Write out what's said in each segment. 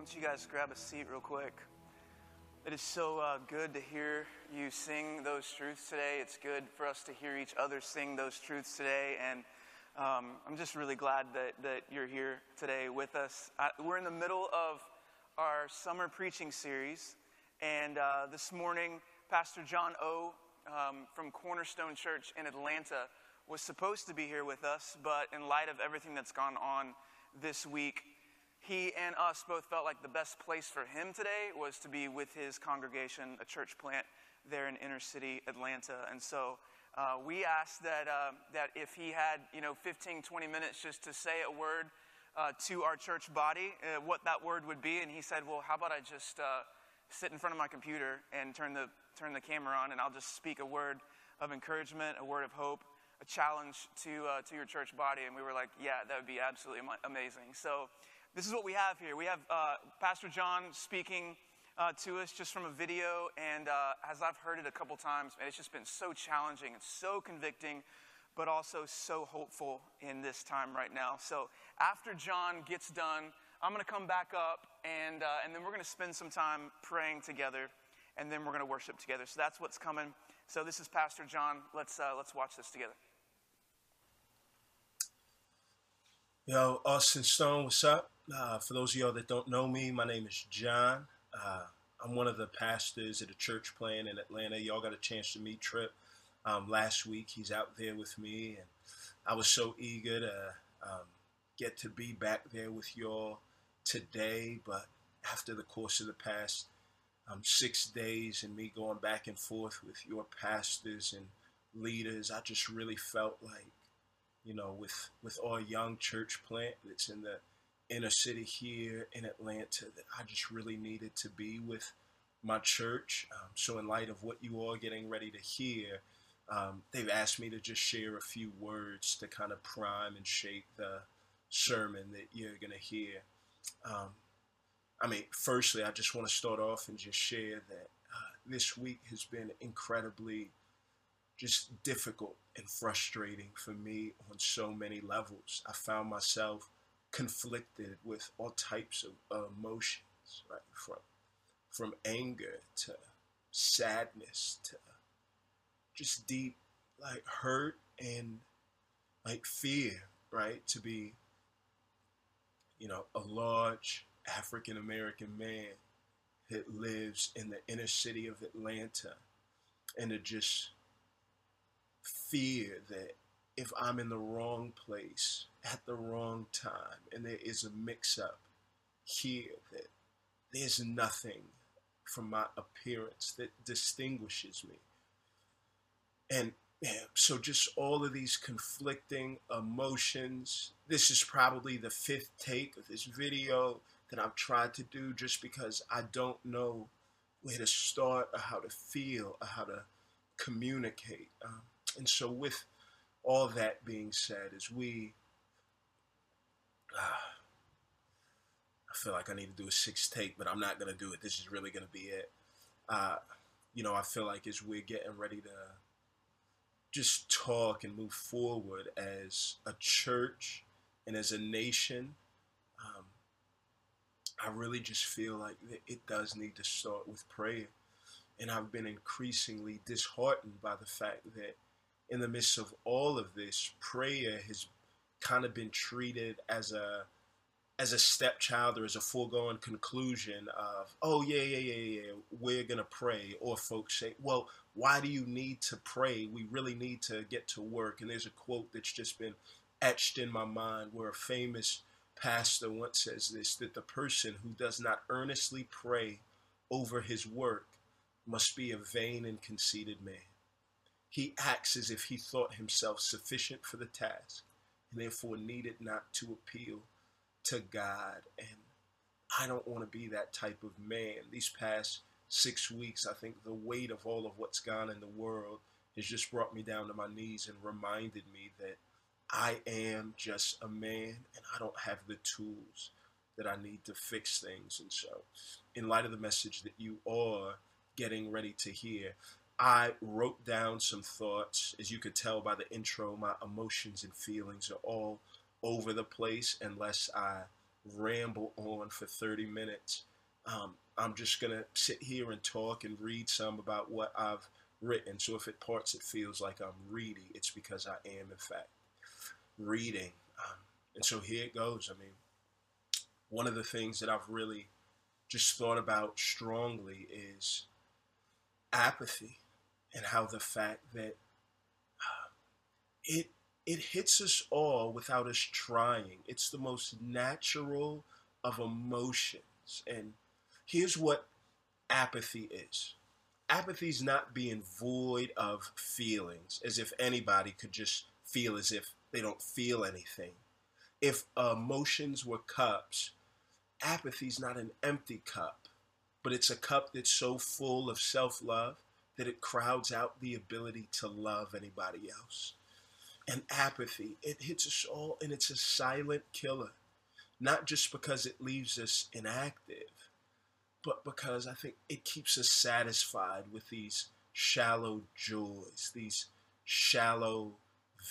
don't you guys grab a seat real quick? It is so uh, good to hear you sing those truths today. It's good for us to hear each other sing those truths today. And um, I'm just really glad that, that you're here today with us. I, we're in the middle of our summer preaching series. And uh, this morning, Pastor John O. Um, from Cornerstone Church in Atlanta was supposed to be here with us, but in light of everything that's gone on this week, he and us both felt like the best place for him today was to be with his congregation, a church plant there in inner city Atlanta. And so uh, we asked that, uh, that if he had, you know, 15, 20 minutes just to say a word uh, to our church body, uh, what that word would be. And he said, well, how about I just uh, sit in front of my computer and turn the, turn the camera on and I'll just speak a word of encouragement, a word of hope, a challenge to, uh, to your church body. And we were like, yeah, that would be absolutely amazing. So this is what we have here. We have uh, Pastor John speaking uh, to us just from a video, and uh, as I've heard it a couple times, man, it's just been so challenging and so convicting, but also so hopeful in this time right now. So after John gets done, I'm going to come back up, and, uh, and then we're going to spend some time praying together, and then we're going to worship together. So that's what's coming. So this is Pastor John. Let's, uh, let's watch this together. Yo, Austin Stone, what's up? Uh, for those of y'all that don't know me, my name is John. Uh, I'm one of the pastors at a church plant in Atlanta. Y'all got a chance to meet Trip um, last week. He's out there with me, and I was so eager to um, get to be back there with y'all today. But after the course of the past um, six days and me going back and forth with your pastors and leaders, I just really felt like you know, with with our young church plant that's in the inner city here in Atlanta, that I just really needed to be with my church. Um, so, in light of what you are getting ready to hear, um, they've asked me to just share a few words to kind of prime and shape the sermon that you're going to hear. Um, I mean, firstly, I just want to start off and just share that uh, this week has been incredibly just difficult and frustrating for me on so many levels. I found myself conflicted with all types of uh, emotions, right? From from anger to sadness to just deep like hurt and like fear, right? To be, you know, a large African American man that lives in the inner city of Atlanta and to just fear that if I'm in the wrong place at the wrong time and there is a mix up here, that there's nothing from my appearance that distinguishes me. And so just all of these conflicting emotions. This is probably the fifth take of this video that I've tried to do just because I don't know where to start or how to feel or how to communicate. Um, and so, with all that being said, as we, uh, I feel like I need to do a six take, but I'm not going to do it. This is really going to be it. Uh, you know, I feel like as we're getting ready to just talk and move forward as a church and as a nation, um, I really just feel like it does need to start with prayer. And I've been increasingly disheartened by the fact that in the midst of all of this, prayer has kind of been treated as a as a stepchild or as a foregone conclusion of, oh yeah, yeah, yeah, yeah, we're gonna pray. Or folks say, well, why do you need to pray? We really need to get to work. And there's a quote that's just been etched in my mind where a famous pastor once says this that the person who does not earnestly pray over his work must be a vain and conceited man. He acts as if he thought himself sufficient for the task and therefore needed not to appeal to God. And I don't want to be that type of man. These past six weeks, I think the weight of all of what's gone in the world has just brought me down to my knees and reminded me that I am just a man and I don't have the tools that I need to fix things. And so, in light of the message that you are getting ready to hear, I wrote down some thoughts. As you could tell by the intro, my emotions and feelings are all over the place unless I ramble on for 30 minutes. Um, I'm just going to sit here and talk and read some about what I've written. So if it parts it feels like I'm reading, it's because I am, in fact, reading. Um, and so here it goes. I mean, one of the things that I've really just thought about strongly is apathy and how the fact that uh, it it hits us all without us trying. It's the most natural of emotions. And here's what apathy is. Apathy is not being void of feelings, as if anybody could just feel as if they don't feel anything. If emotions were cups, apathy is not an empty cup, but it's a cup that's so full of self love that it crowds out the ability to love anybody else. And apathy, it hits us all, and it's a silent killer. Not just because it leaves us inactive, but because I think it keeps us satisfied with these shallow joys, these shallow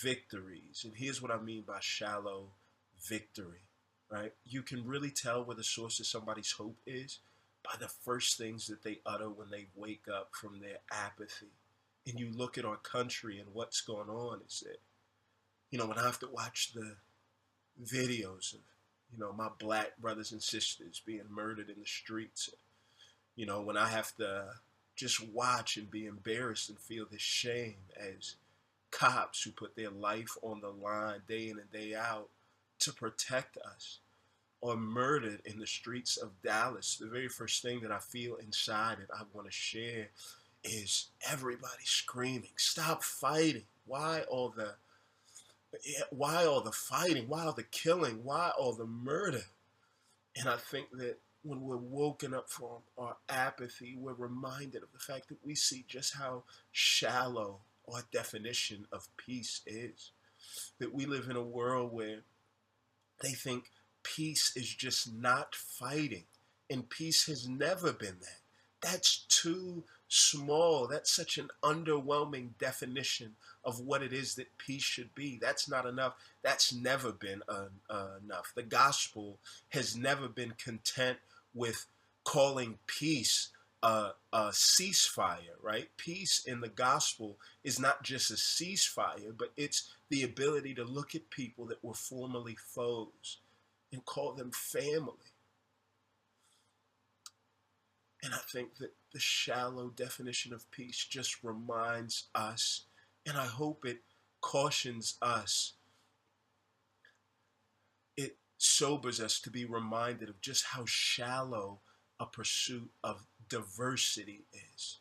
victories. And here's what I mean by shallow victory, right? You can really tell where the source of somebody's hope is by the first things that they utter when they wake up from their apathy. And you look at our country and what's going on is that, you know, when I have to watch the videos of, you know, my black brothers and sisters being murdered in the streets, you know, when I have to just watch and be embarrassed and feel this shame as cops who put their life on the line day in and day out to protect us are murdered in the streets of Dallas, the very first thing that I feel inside and I want to share is everybody screaming, "Stop fighting! Why all the eh, why all the fighting? Why all the killing? Why all the murder?" And I think that when we're woken up from our apathy, we're reminded of the fact that we see just how shallow our definition of peace is. That we live in a world where they think peace is just not fighting. And peace has never been that. That's too small. That's such an underwhelming definition of what it is that peace should be. That's not enough. That's never been uh, uh, enough. The gospel has never been content with calling peace a, a ceasefire, right? Peace in the gospel is not just a ceasefire, but it's the ability to look at people that were formerly foes and call them family. And I think that the shallow definition of peace just reminds us, and I hope it cautions us, it sobers us to be reminded of just how shallow a pursuit of diversity is.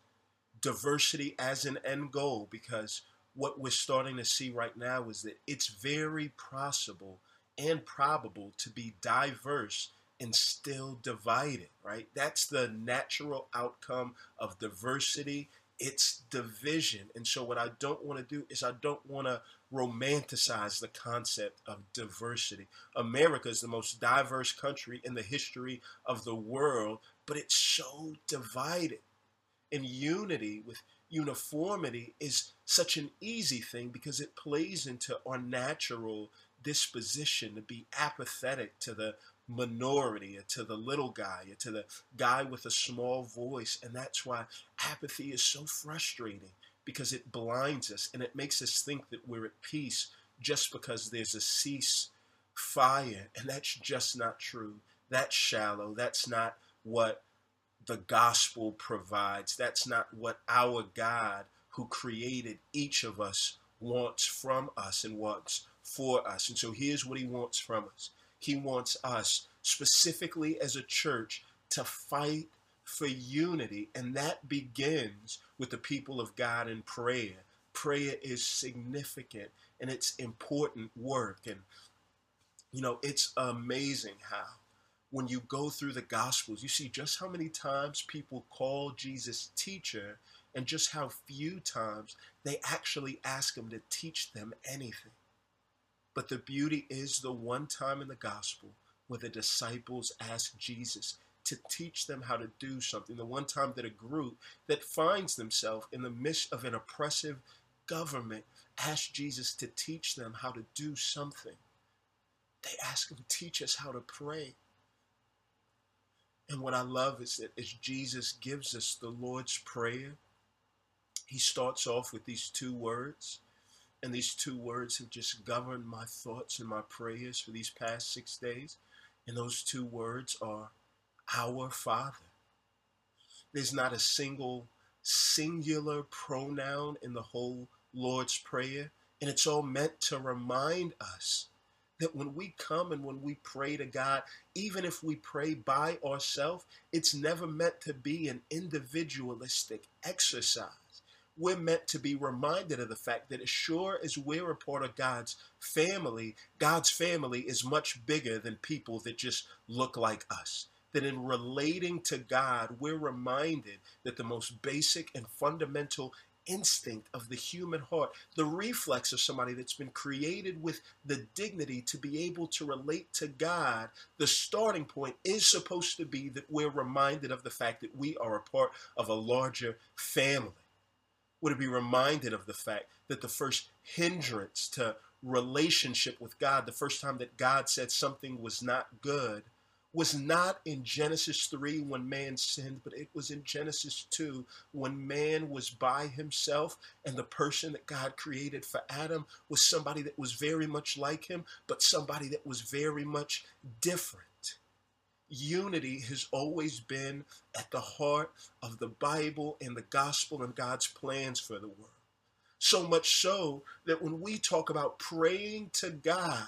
Diversity as an end goal, because what we're starting to see right now is that it's very possible and probable to be diverse and still divided, right? That's the natural outcome of diversity. It's division. And so, what I don't want to do is, I don't want to romanticize the concept of diversity. America is the most diverse country in the history of the world, but it's so divided. And unity with uniformity is such an easy thing because it plays into our natural disposition to be apathetic to the minority or to the little guy or to the guy with a small voice. And that's why apathy is so frustrating because it blinds us and it makes us think that we're at peace just because there's a cease fire. And that's just not true. That's shallow. That's not what the gospel provides. That's not what our God, who created each of us, wants from us and wants for us. And so here's what he wants from us He wants us, specifically as a church, to fight for unity. And that begins with the people of God in prayer. Prayer is significant and it's important work. And, you know, it's amazing how when you go through the Gospels, you see just how many times people call Jesus teacher and just how few times they actually ask him to teach them anything. But the beauty is the one time in the gospel where the disciples ask Jesus to teach them how to do something. The one time that a group that finds themselves in the midst of an oppressive government asks Jesus to teach them how to do something. they ask him, teach us how to pray. And what I love is that as Jesus gives us the Lord's Prayer, he starts off with these two words. And these two words have just governed my thoughts and my prayers for these past six days. And those two words are our Father. There's not a single singular pronoun in the whole Lord's Prayer. And it's all meant to remind us that when we come and when we pray to God, even if we pray by ourselves, it's never meant to be an individualistic exercise. We're meant to be reminded of the fact that as sure as we're a part of God's family, God's family is much bigger than people that just look like us. That in relating to God, we're reminded that the most basic and fundamental instinct of the human heart, the reflex of somebody that's been created with the dignity to be able to relate to God, the starting point is supposed to be that we're reminded of the fact that we are a part of a larger family. Would it be reminded of the fact that the first hindrance to relationship with God, the first time that God said something was not good, was not in Genesis 3 when man sinned, but it was in Genesis 2 when man was by himself and the person that God created for Adam was somebody that was very much like him, but somebody that was very much different. Unity has always been at the heart of the Bible and the gospel and God's plans for the world. So much so that when we talk about praying to God,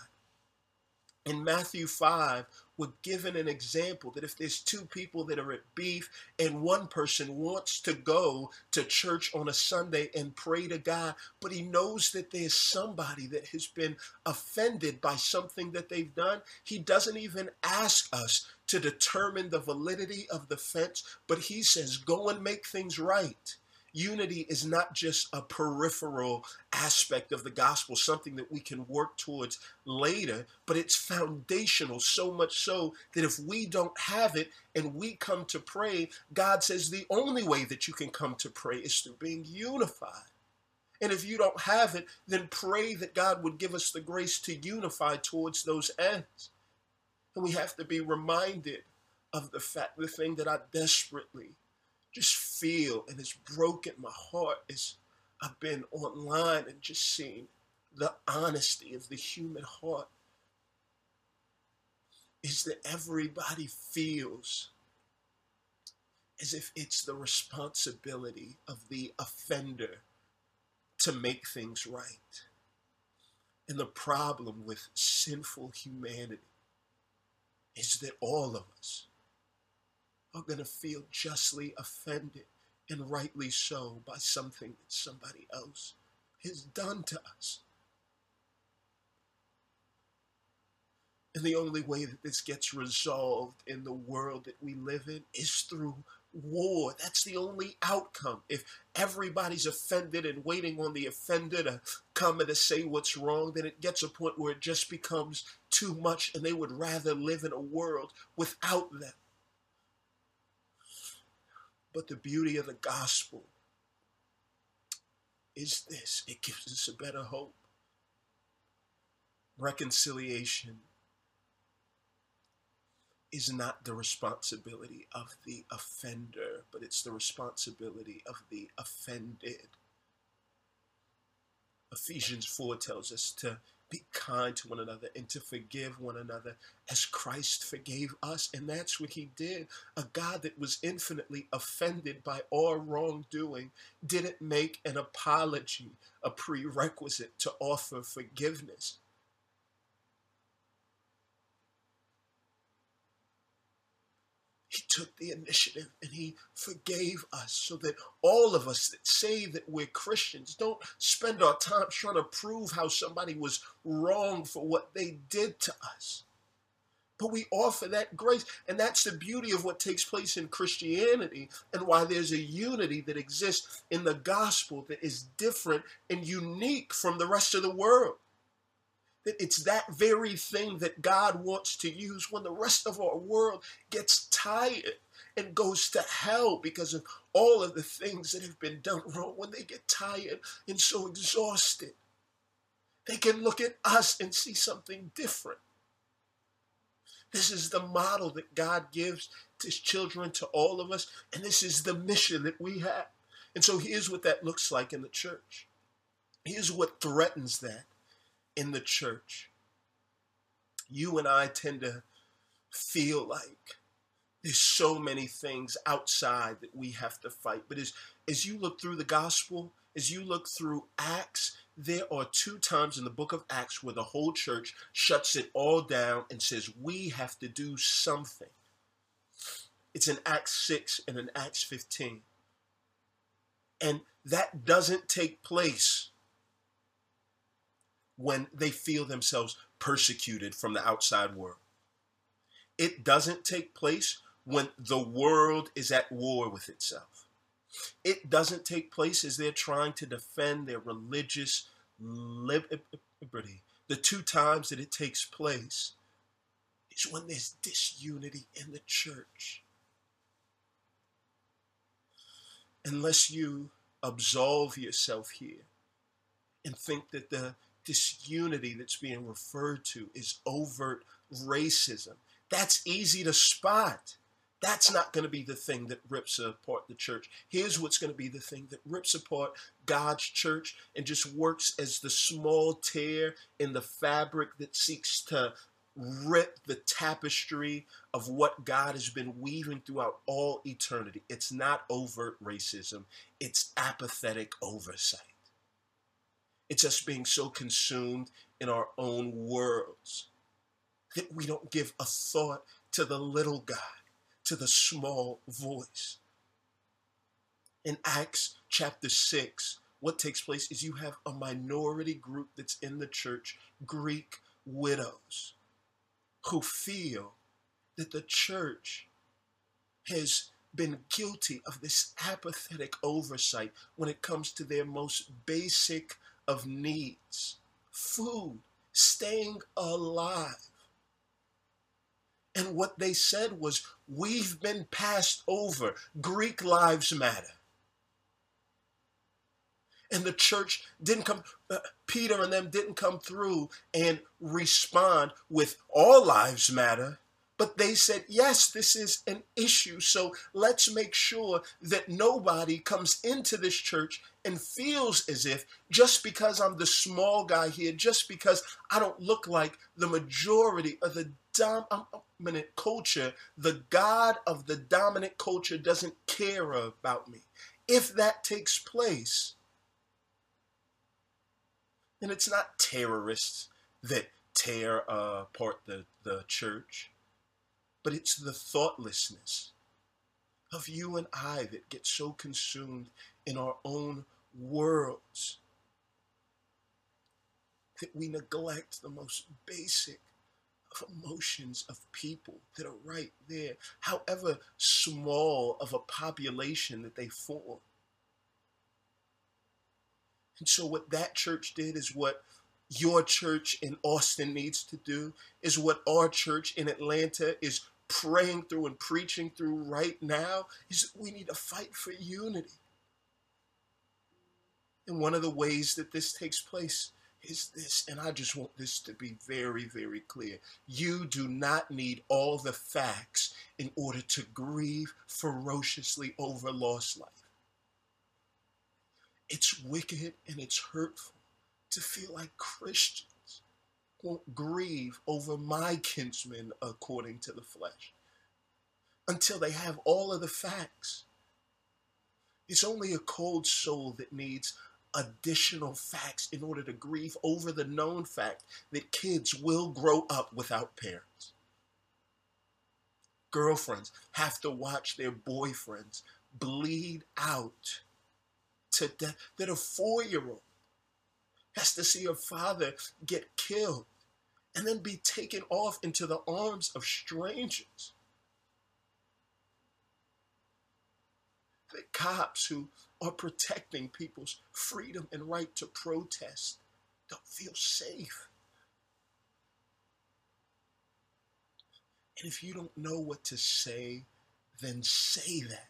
in Matthew 5, we're given an example that if there's two people that are at beef and one person wants to go to church on a Sunday and pray to God, but he knows that there's somebody that has been offended by something that they've done, he doesn't even ask us to determine the validity of the fence, but he says, go and make things right. Unity is not just a peripheral aspect of the gospel, something that we can work towards later, but it's foundational, so much so that if we don't have it and we come to pray, God says the only way that you can come to pray is through being unified. And if you don't have it, then pray that God would give us the grace to unify towards those ends. And we have to be reminded of the fact, the thing that I desperately just feel and it's broken my heart is I've been online and just seen the honesty of the human heart is that everybody feels as if it's the responsibility of the offender to make things right. And the problem with sinful humanity is that all of us are going to feel justly offended and rightly so by something that somebody else has done to us. And the only way that this gets resolved in the world that we live in is through war. That's the only outcome. If everybody's offended and waiting on the offender to come and to say what's wrong, then it gets a point where it just becomes too much and they would rather live in a world without them. But the beauty of the gospel is this it gives us a better hope. Reconciliation is not the responsibility of the offender, but it's the responsibility of the offended. Ephesians 4 tells us to be kind to one another and to forgive one another as Christ forgave us. And that's what he did. A God that was infinitely offended by our wrongdoing didn't make an apology a prerequisite to offer forgiveness. He took the initiative and he forgave us so that all of us that say that we're Christians don't spend our time trying to prove how somebody was wrong for what they did to us. But we offer that grace. And that's the beauty of what takes place in Christianity and why there's a unity that exists in the gospel that is different and unique from the rest of the world that it's that very thing that God wants to use when the rest of our world gets tired and goes to hell because of all of the things that have been done wrong, when they get tired and so exhausted. They can look at us and see something different. This is the model that God gives to his children, to all of us, and this is the mission that we have. And so here's what that looks like in the church. Here's what threatens that in the church. You and I tend to feel like there's so many things outside that we have to fight. But as, as you look through the gospel, as you look through Acts, there are two times in the book of Acts where the whole church shuts it all down and says, We have to do something. It's in Acts 6 and in Acts 15. And that doesn't take place when they feel themselves persecuted from the outside world. It doesn't take place when the world is at war with itself. It doesn't take place as they're trying to defend their religious liberty. The two times that it takes place is when there's disunity in the church. Unless you absolve yourself here and think that the disunity that's being referred to is overt racism, that's easy to spot. That's not going to be the thing that rips apart the church. Here's what's going to be the thing that rips apart God's church and just works as the small tear in the fabric that seeks to rip the tapestry of what God has been weaving throughout all eternity. It's not overt racism, it's apathetic oversight. It's us being so consumed in our own worlds that we don't give a thought to the little guy to the small voice. In Acts chapter 6, what takes place is you have a minority group that's in the church, Greek widows, who feel that the church has been guilty of this apathetic oversight when it comes to their most basic of needs food, staying alive. And what they said was, We've been passed over. Greek lives matter. And the church didn't come, uh, Peter and them didn't come through and respond with all lives matter. But they said, yes, this is an issue. So let's make sure that nobody comes into this church and feels as if just because I'm the small guy here, just because I don't look like the majority of the dominant culture, the God of the dominant culture doesn't care about me. If that takes place, then it's not terrorists that tear apart the, the church, but it's the thoughtlessness of you and I that get so consumed in our own worlds that we neglect the most basic of emotions of people that are right there, however small of a population that they form. And so, what that church did is what your church in Austin needs to do, is what our church in Atlanta is praying through and preaching through right now, is we need to fight for unity. And one of the ways that this takes place is this, and I just want this to be very, very clear. You do not need all the facts in order to grieve ferociously over lost life. It's wicked and it's hurtful to feel like Christians grieve over my kinsmen according to the flesh until they have all of the facts. It's only a cold soul that needs additional facts in order to grieve over the known fact that kids will grow up without parents. Girlfriends have to watch their boyfriends bleed out to death. That a four year old has to see her father get killed and then be taken off into the arms of strangers. The cops who are protecting people's freedom and right to protest don't feel safe. And if you don't know what to say, then say that.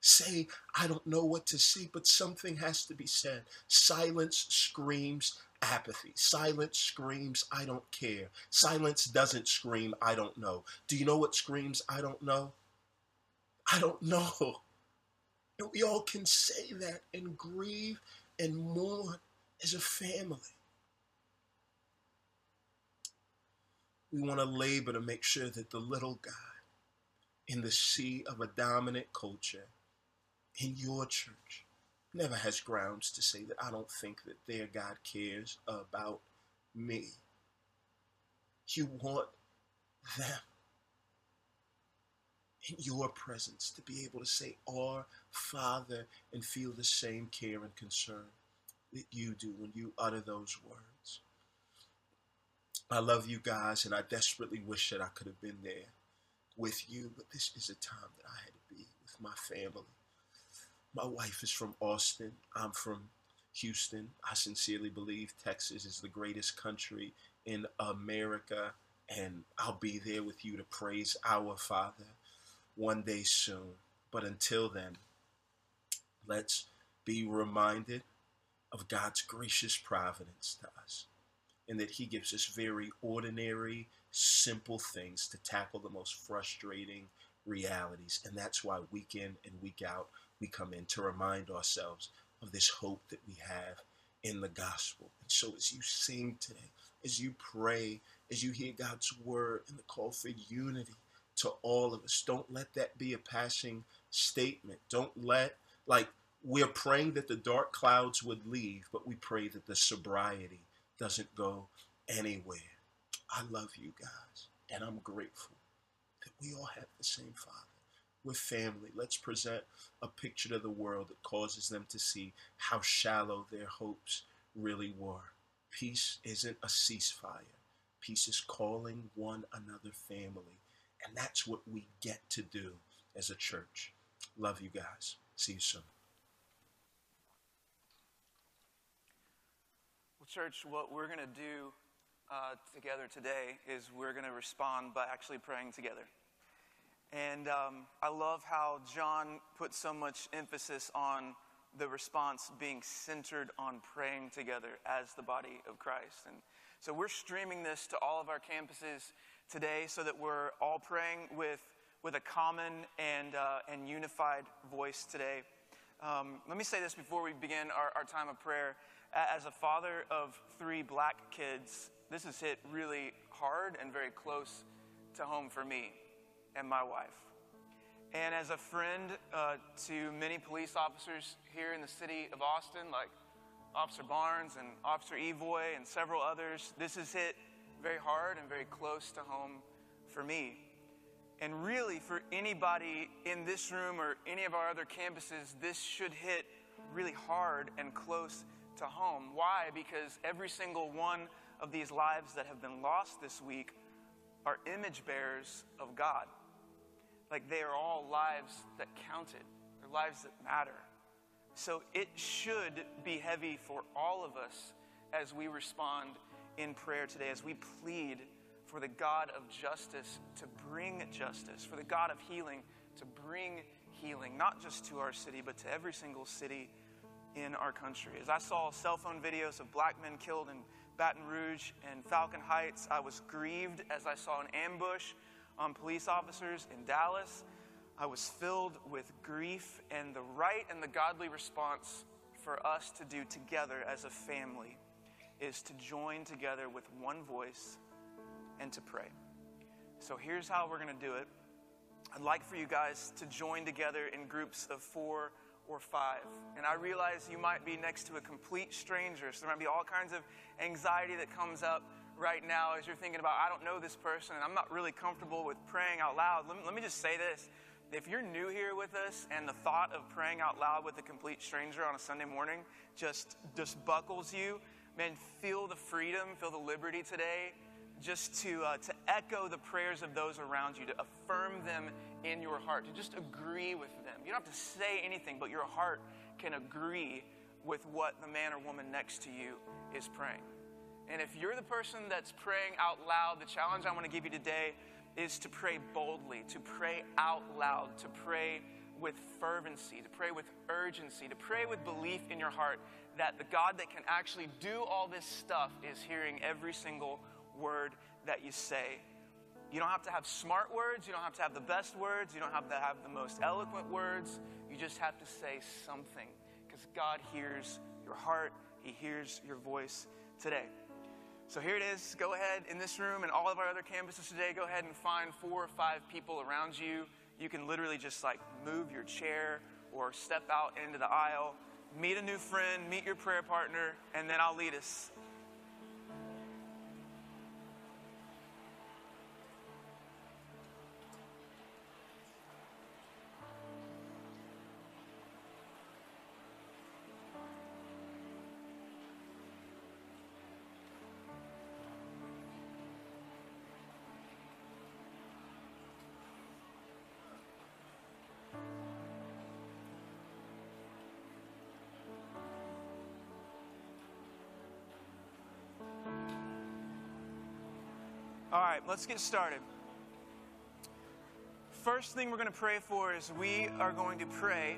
Say, I don't know what to say, but something has to be said. Silence screams apathy. Silence screams, I don't care. Silence doesn't scream, I don't know. Do you know what screams, I don't know? I don't know. And we all can say that and grieve and mourn as a family. We want to labor to make sure that the little guy in the sea of a dominant culture in your church never has grounds to say that I don't think that their God cares about me. You want them in your presence to be able to say, Our Father, and feel the same care and concern that you do when you utter those words. I love you guys, and I desperately wish that I could have been there with you, but this is a time that I had to be with my family. My wife is from Austin. I'm from Houston. I sincerely believe Texas is the greatest country in America, and I'll be there with you to praise our Father one day soon. But until then, let's be reminded of God's gracious providence to us and that He gives us very ordinary, simple things to tackle the most frustrating realities. And that's why week in and week out, we come in to remind ourselves of this hope that we have in the gospel. And so as you sing today, as you pray, as you hear God's word and the call for unity, to all of us. Don't let that be a passing statement. Don't let, like, we're praying that the dark clouds would leave, but we pray that the sobriety doesn't go anywhere. I love you guys, and I'm grateful that we all have the same Father. We're family. Let's present a picture to the world that causes them to see how shallow their hopes really were. Peace isn't a ceasefire. Peace is calling one another family and that's what we get to do as a church. Love you guys. See you soon. Well, church, what we're going to do uh, together today is we're going to respond by actually praying together. And um, I love how John put so much emphasis on the response being centered on praying together as the body of Christ. And so we're streaming this to all of our campuses today so that we're all praying with, with a common and, uh, and unified voice today. Um, let me say this before we begin our, our time of prayer. As a father of three black kids, this has hit really hard and very close to home for me and my wife. And as a friend uh, to many police officers here in the city of Austin, like Officer Barnes and Officer Evoy and several others, this has hit very hard and very close to home for me. And really, for anybody in this room or any of our other campuses, this should hit really hard and close to home. Why? Because every single one of these lives that have been lost this week are image bearers of God. Like they are all lives that counted, they're lives that matter. So it should be heavy for all of us as we respond in prayer today as we plead for the God of justice to bring justice, for the God of healing to bring healing, not just to our city, but to every single city in our country. As I saw cell phone videos of black men killed in Baton Rouge and Falcon Heights, I was grieved as I saw an ambush on police officers in Dallas. I was filled with grief and the right and the godly response for us to do together as a family is to join together with one voice and to pray. So here's how we're going to do it. I'd like for you guys to join together in groups of four or five. And I realize you might be next to a complete stranger, so there might be all kinds of anxiety that comes up right now as you're thinking about, I don't know this person, and I'm not really comfortable with praying out loud. Let me, let me just say this. If you're new here with us and the thought of praying out loud with a complete stranger on a Sunday morning just, just buckles you, man, feel the freedom, feel the liberty today just to, uh, to echo the prayers of those around you, to affirm them in your heart, to just agree with them. You don't have to say anything, but your heart can agree with what the man or woman next to you is praying. And if you're the person that's praying out loud, the challenge I want to give you today is to pray boldly, to pray out loud, to pray with fervency, to pray with urgency, to pray with belief in your heart that the God that can actually do all this stuff is hearing every single word that you say. You don't have to have smart words, you don't have to have the best words, you don't have to have the most eloquent words. You just have to say something because God hears your heart, He hears your voice today. So here it is. Go ahead in this room and all of our other campuses today, go ahead and find four or five people around you. You can literally just like move your chair or step out into the aisle, meet a new friend, meet your prayer partner, and then I'll lead us. All right, let's get started. First thing we're going to pray for is we are going to pray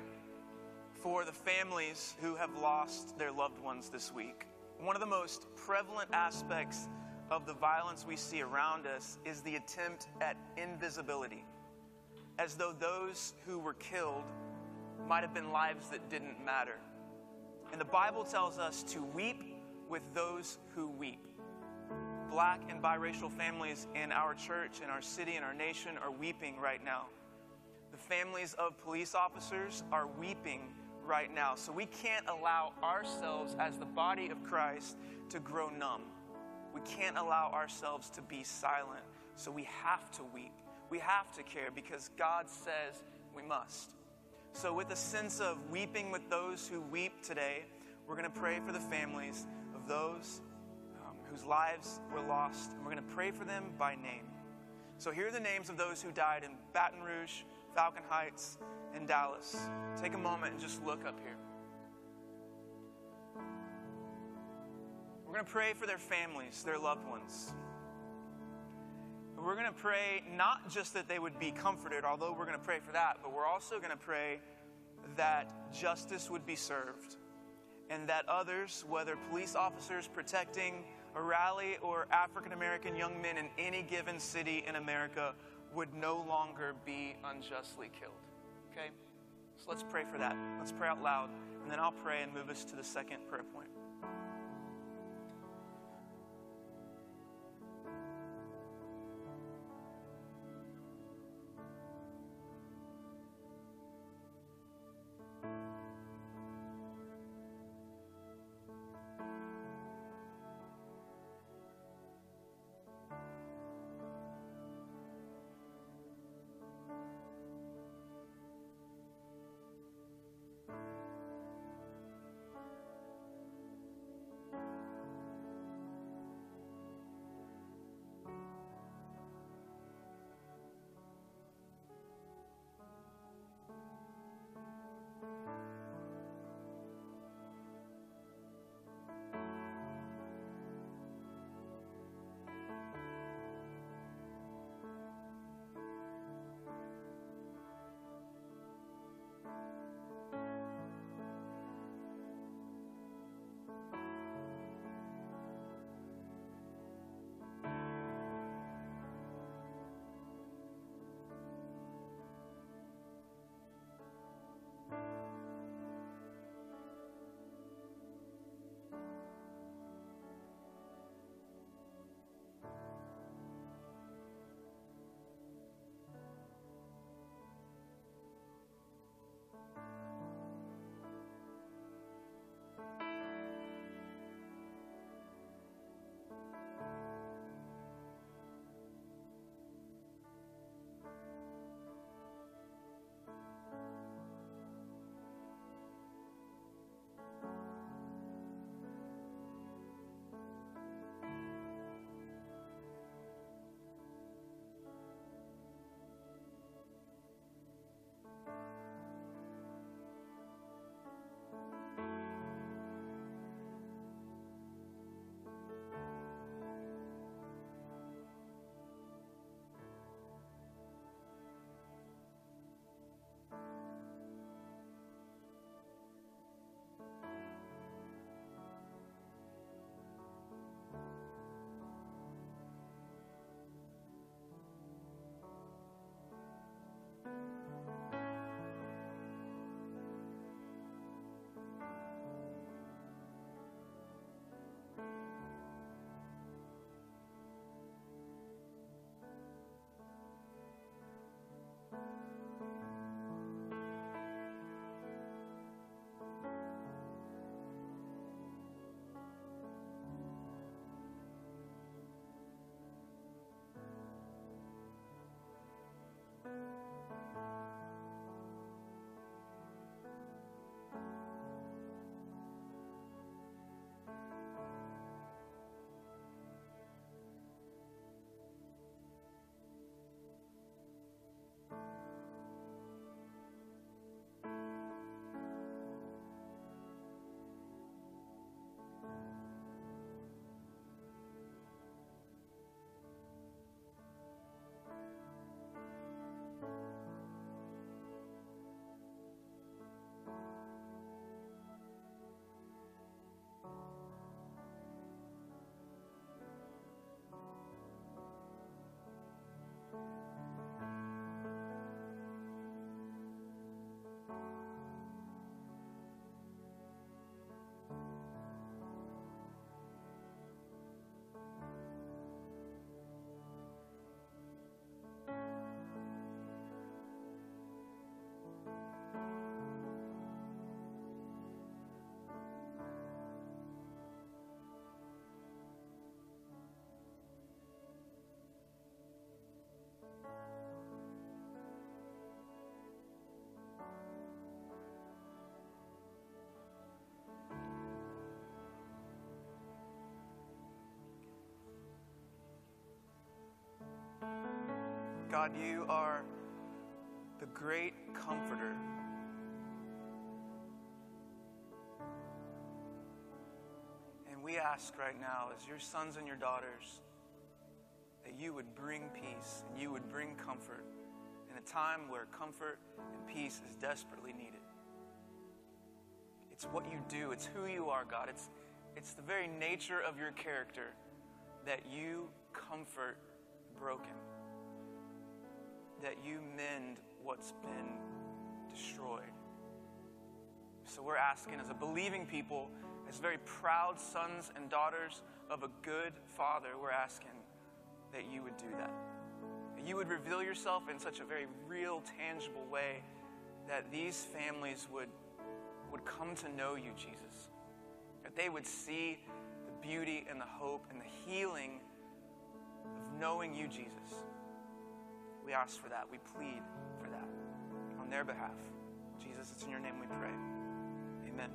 for the families who have lost their loved ones this week. One of the most prevalent aspects of the violence we see around us is the attempt at invisibility, as though those who were killed might have been lives that didn't matter. And the Bible tells us to weep with those who weep black and biracial families in our church, in our city, in our nation are weeping right now. The families of police officers are weeping right now. So we can't allow ourselves, as the body of Christ, to grow numb. We can't allow ourselves to be silent. So we have to weep. We have to care because God says we must. So, with a sense of weeping with those who weep today, we're going to pray for the families of those whose lives were lost, and we're going to pray for them by name. So here are the names of those who died in Baton Rouge, Falcon Heights, and Dallas. Take a moment and just look up here. We're going to pray for their families, their loved ones. We're going to pray not just that they would be comforted, although we're going to pray for that, but we're also going to pray that justice would be served and that others, whether police officers protecting a rally or African American young men in any given city in America would no longer be unjustly killed. Okay? So let's pray for that. Let's pray out loud, and then I'll pray and move us to the second prayer point. God, you are the great comforter. And we ask right now, as your sons and your daughters, that you would bring peace and you would bring comfort in a time where comfort and peace is desperately needed. It's what you do, it's who you are, God. It's, it's the very nature of your character that you comfort broken, that you mend what's been destroyed. So we're asking, as a believing people, as very proud sons and daughters of a good father, we're asking that you would do that. That you would reveal yourself in such a very real, tangible way that these families would, would come to know you, Jesus. That they would see the beauty and the hope and the healing of knowing you, Jesus. We ask for that. We plead for that on their behalf. Jesus, it's in your name we pray. Amen.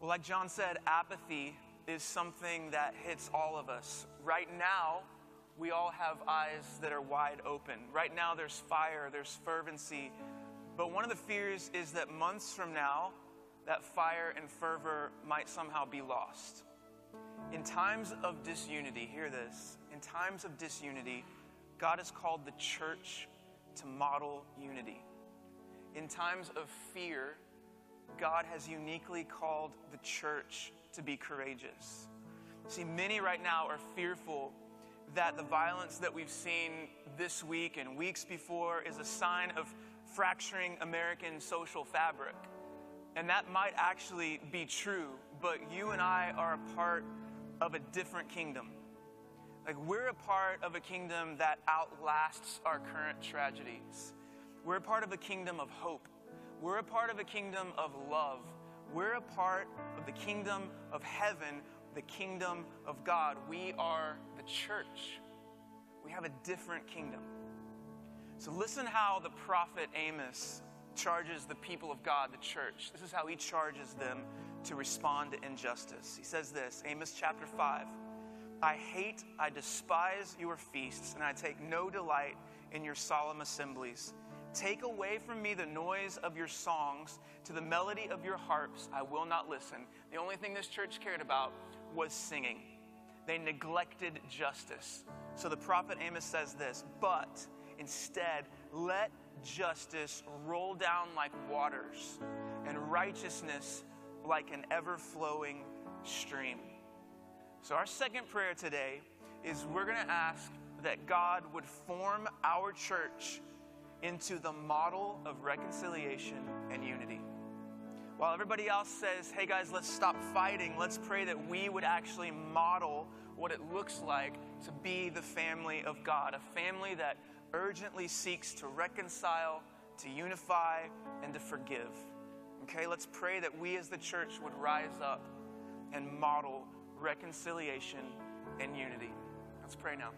Well, like John said, apathy is something that hits all of us. Right now, we all have eyes that are wide open. Right now, there's fire, there's fervency. But one of the fears is that months from now, that fire and fervor might somehow be lost. In times of disunity, hear this in times of disunity, God has called the church to model unity. In times of fear, God has uniquely called the church to be courageous. See, many right now are fearful that the violence that we've seen this week and weeks before is a sign of fracturing American social fabric. And that might actually be true, but you and I are a part of a different kingdom. Like, we're a part of a kingdom that outlasts our current tragedies. We're a part of a kingdom of hope. We're a part of a kingdom of love. We're a part of the kingdom of heaven, the kingdom of God. We are the church. We have a different kingdom. So, listen how the prophet Amos charges the people of God, the church. This is how he charges them to respond to injustice. He says this Amos chapter 5 I hate, I despise your feasts, and I take no delight in your solemn assemblies. Take away from me the noise of your songs. To the melody of your harps, I will not listen. The only thing this church cared about was singing. They neglected justice. So the prophet Amos says this, but instead, let justice roll down like waters and righteousness like an ever flowing stream. So, our second prayer today is we're going to ask that God would form our church into the model of reconciliation and unity. While everybody else says, hey guys, let's stop fighting, let's pray that we would actually model what it looks like to be the family of God, a family that urgently seeks to reconcile, to unify, and to forgive. Okay, let's pray that we as the church would rise up and model reconciliation and unity. Let's pray now.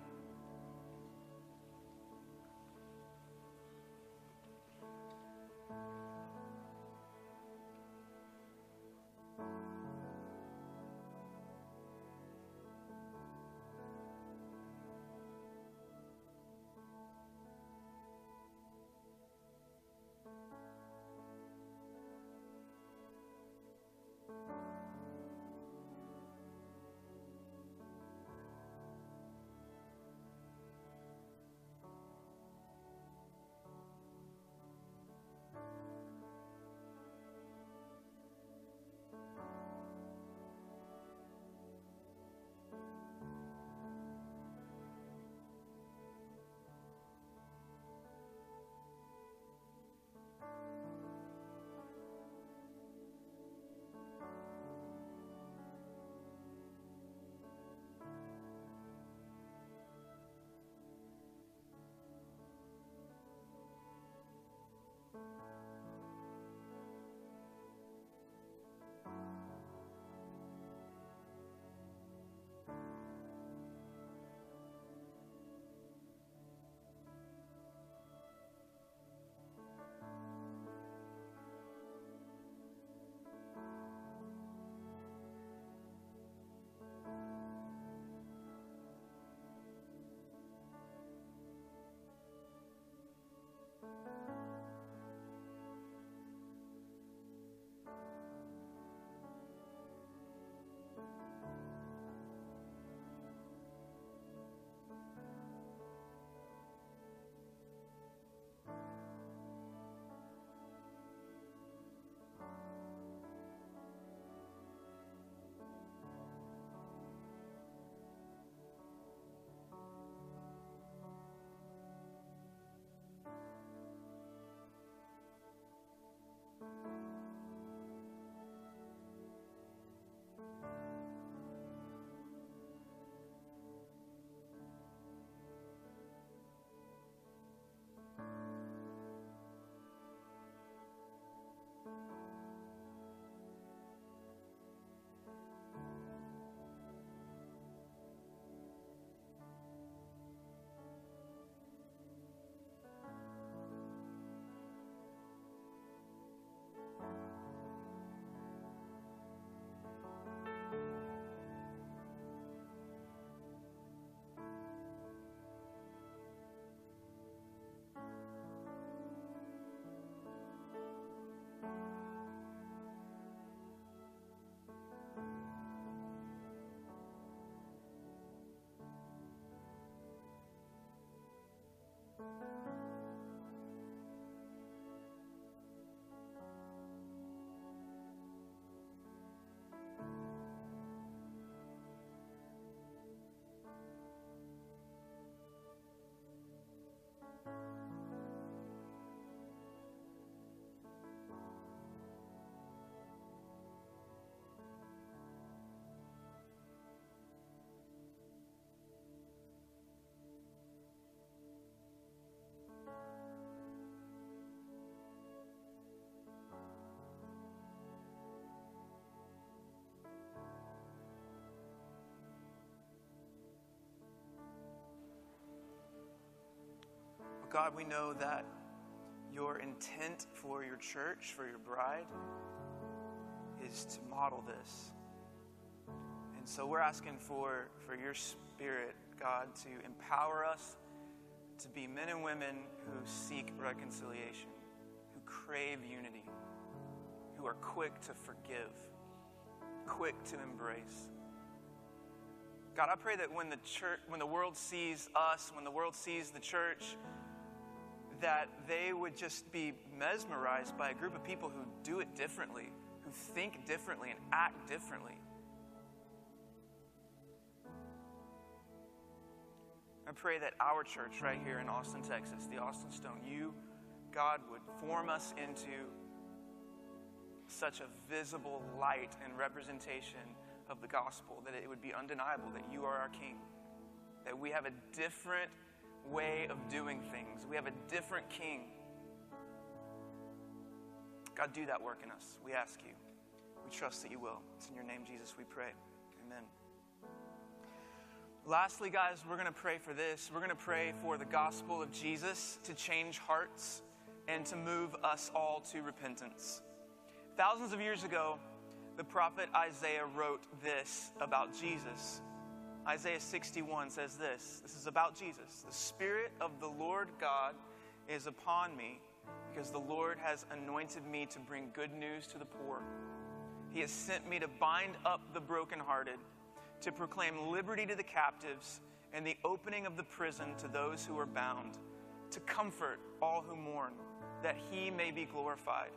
God, we know that your intent for your church, for your bride, is to model this. And so we're asking for, for your spirit, God, to empower us to be men and women who seek reconciliation, who crave unity, who are quick to forgive, quick to embrace. God, I pray that when the church, when the world sees us, when the world sees the church, that they would just be mesmerized by a group of people who do it differently, who think differently and act differently. I pray that our church right here in Austin, Texas, the Austin Stone, you, God, would form us into such a visible light and representation of the gospel that it would be undeniable that you are our King, that we have a different way of doing things, we have a different King. God, do that work in us. We ask you. We trust that you will. It's in your name, Jesus, we pray. Amen. Lastly, guys, we're going to pray for this. We're going to pray for the gospel of Jesus to change hearts and to move us all to repentance. Thousands of years ago, the prophet Isaiah wrote this about Jesus. Isaiah 61 says this this is about Jesus. The Spirit of the Lord God is upon me because the Lord has anointed me to bring good news to the poor. He has sent me to bind up the brokenhearted, to proclaim liberty to the captives, and the opening of the prison to those who are bound, to comfort all who mourn, that he may be glorified.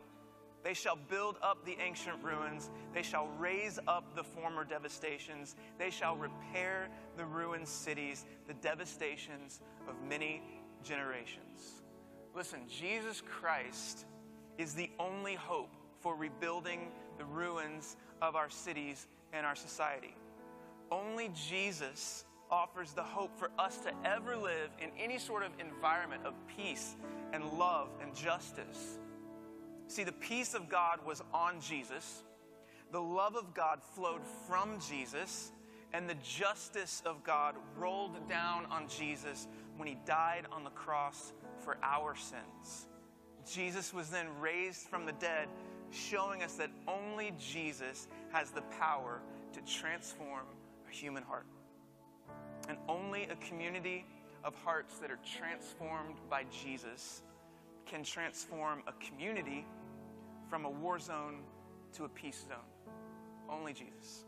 They shall build up the ancient ruins. They shall raise up the former devastations. They shall repair the ruined cities, the devastations of many generations. Listen, Jesus Christ is the only hope for rebuilding the ruins of our cities and our society. Only Jesus offers the hope for us to ever live in any sort of environment of peace and love and justice. See, the peace of God was on Jesus, the love of God flowed from Jesus, and the justice of God rolled down on Jesus when he died on the cross for our sins. Jesus was then raised from the dead, showing us that only Jesus has the power to transform a human heart. And only a community of hearts that are transformed by Jesus can transform a community from a war zone to a peace zone. Only Jesus.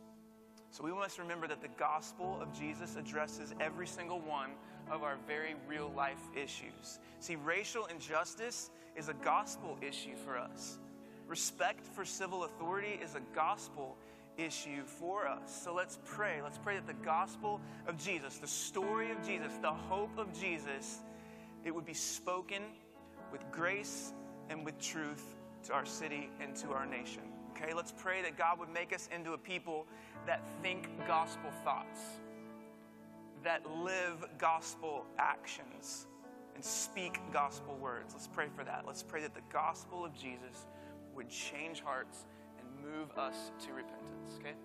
So we must remember that the gospel of Jesus addresses every single one of our very real life issues. See, racial injustice is a gospel issue for us. Respect for civil authority is a gospel issue for us. So let's pray. Let's pray that the gospel of Jesus, the story of Jesus, the hope of Jesus, it would be spoken with grace and with truth to our city and to our nation. Okay, let's pray that God would make us into a people that think gospel thoughts, that live gospel actions, and speak gospel words. Let's pray for that. Let's pray that the gospel of Jesus would change hearts and move us to repentance. Okay?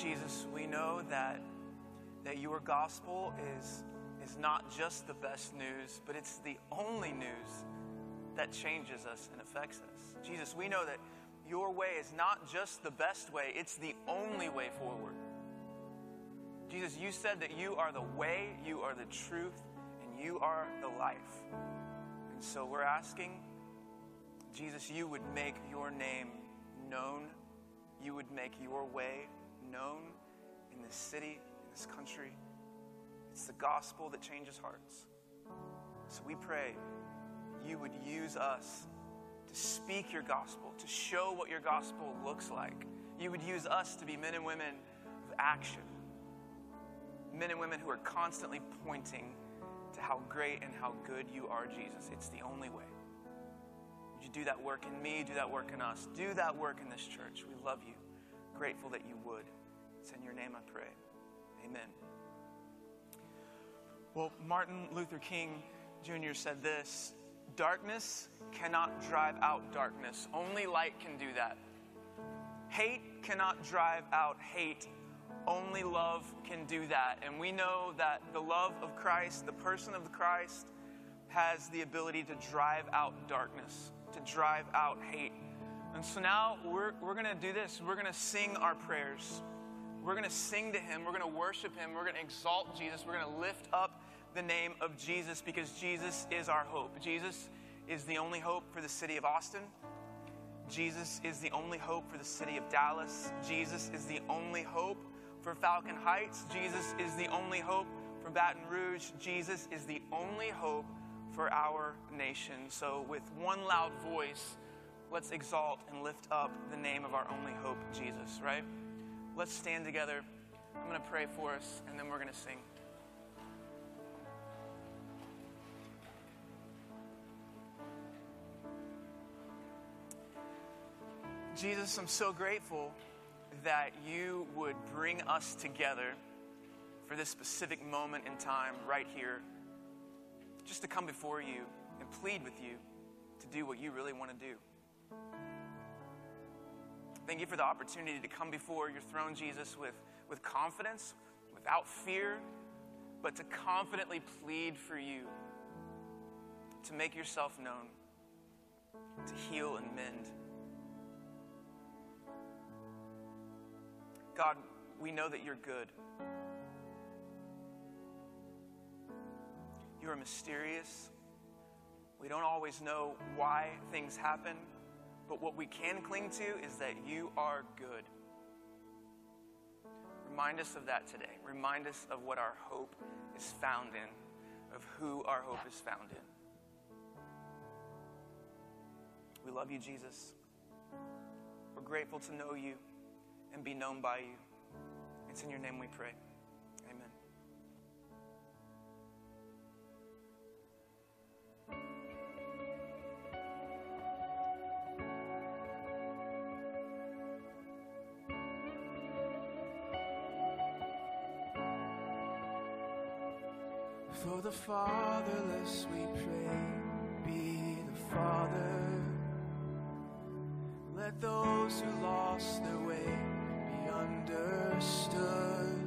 Jesus, we know that, that your gospel is, is not just the best news, but it's the only news that changes us and affects us. Jesus, we know that your way is not just the best way, it's the only way forward. Jesus, you said that you are the way, you are the truth, and you are the life. And so we're asking, Jesus, you would make your name known, you would make your way known in this city, in this country. It's the gospel that changes hearts. So we pray you would use us to speak your gospel, to show what your gospel looks like. You would use us to be men and women of action, men and women who are constantly pointing to how great and how good you are, Jesus. It's the only way. Would you do that work in me? Do that work in us? Do that work in this church. We love you. Grateful that you would. It's in your name I pray. Amen. Well, Martin Luther King Jr. said this Darkness cannot drive out darkness, only light can do that. Hate cannot drive out hate, only love can do that. And we know that the love of Christ, the person of Christ, has the ability to drive out darkness, to drive out hate. And so now we're, we're going to do this. We're going to sing our prayers. We're going to sing to Him. We're going to worship Him. We're going to exalt Jesus. We're going to lift up the name of Jesus because Jesus is our hope. Jesus is the only hope for the city of Austin. Jesus is the only hope for the city of Dallas. Jesus is the only hope for Falcon Heights. Jesus is the only hope for Baton Rouge. Jesus is the only hope for our nation. So, with one loud voice, let's exalt and lift up the name of our only hope, Jesus, right? Let's stand together. I'm going to pray for us, and then we're going to sing. Jesus, I'm so grateful that you would bring us together for this specific moment in time right here, just to come before you and plead with you to do what you really want to do. Thank you for the opportunity to come before your throne, Jesus, with, with confidence, without fear, but to confidently plead for you to make yourself known, to heal and mend. God, we know that you're good. You are mysterious. We don't always know why things happen, but what we can cling to is that you are good. Remind us of that today. Remind us of what our hope is found in, of who our hope is found in. We love you, Jesus. We're grateful to know you and be known by you. It's in your name we pray. For the fatherless we pray, be the father. Let those who lost their way be understood.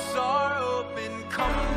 Lift up our eyes